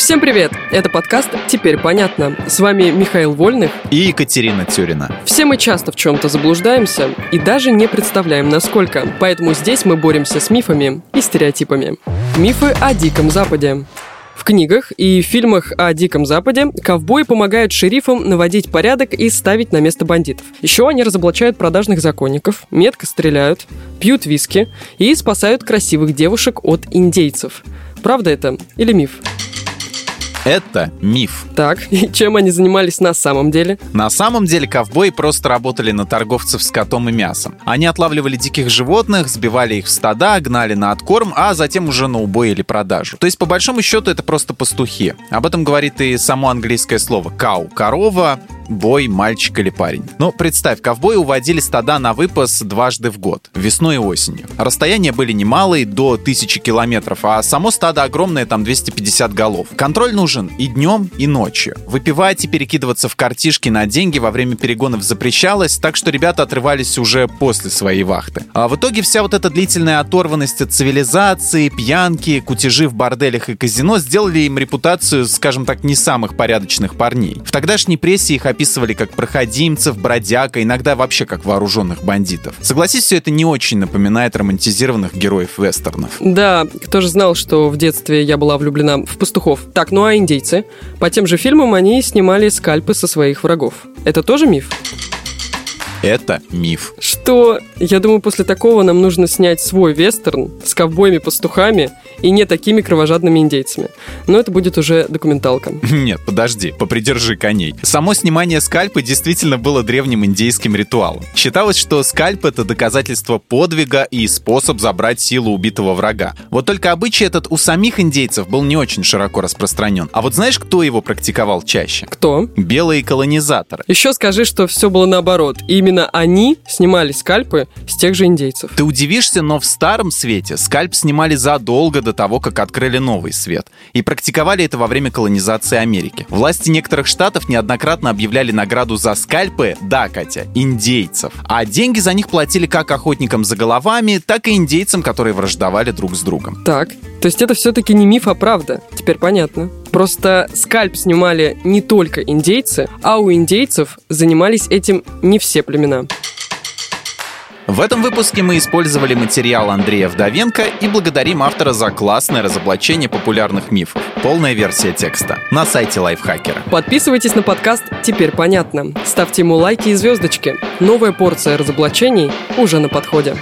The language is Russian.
Всем привет! Это подкаст «Теперь понятно». С вами Михаил Вольных и Екатерина Тюрина. Все мы часто в чем-то заблуждаемся и даже не представляем, насколько. Поэтому здесь мы боремся с мифами и стереотипами. Мифы о Диком Западе. В книгах и фильмах о Диком Западе ковбои помогают шерифам наводить порядок и ставить на место бандитов. Еще они разоблачают продажных законников, метко стреляют, пьют виски и спасают красивых девушек от индейцев. Правда это или миф? Это миф. Так, и чем они занимались на самом деле? На самом деле ковбои просто работали на торговцев скотом и мясом. Они отлавливали диких животных, сбивали их в стада, гнали на откорм, а затем уже на убой или продажу. То есть, по большому счету, это просто пастухи. Об этом говорит и само английское слово «кау» — корова, бой, мальчик или парень. Ну, представь, ковбои уводили стада на выпас дважды в год, весной и осенью. Расстояния были немалые, до 1000 километров, а само стадо огромное, там 250 голов. Контроль нужен и днем, и ночью. Выпивать и перекидываться в картишки на деньги во время перегонов запрещалось, так что ребята отрывались уже после своей вахты. А в итоге вся вот эта длительная оторванность от цивилизации, пьянки, кутежи в борделях и казино сделали им репутацию, скажем так, не самых порядочных парней. В тогдашней прессе их описывали как проходимцев, бродяга, иногда вообще как вооруженных бандитов. Согласись, все это не очень напоминает романтизированных героев вестернов. Да, кто же знал, что в детстве я была влюблена в пастухов. Так, ну а индейцы? По тем же фильмам они снимали скальпы со своих врагов. Это тоже миф? Это миф. Что? Я думаю, после такого нам нужно снять свой вестерн с ковбоями-пастухами и не такими кровожадными индейцами. Но это будет уже документалка. Нет, подожди, попридержи коней. Само снимание скальпа действительно было древним индейским ритуалом. Считалось, что скальп — это доказательство подвига и способ забрать силу убитого врага. Вот только обычай этот у самих индейцев был не очень широко распространен. А вот знаешь, кто его практиковал чаще? Кто? Белые колонизаторы. Еще скажи, что все было наоборот. Именно именно они снимали скальпы с тех же индейцев. Ты удивишься, но в старом свете скальп снимали задолго до того, как открыли новый свет. И практиковали это во время колонизации Америки. Власти некоторых штатов неоднократно объявляли награду за скальпы, да, Катя, индейцев. А деньги за них платили как охотникам за головами, так и индейцам, которые враждовали друг с другом. Так, то есть это все-таки не миф, а правда. Теперь понятно. Просто скальп снимали не только индейцы, а у индейцев занимались этим не все племена. В этом выпуске мы использовали материал Андрея Вдовенко и благодарим автора за классное разоблачение популярных мифов. Полная версия текста на сайте Лайфхакера. Подписывайтесь на подкаст «Теперь понятно». Ставьте ему лайки и звездочки. Новая порция разоблачений уже на подходе.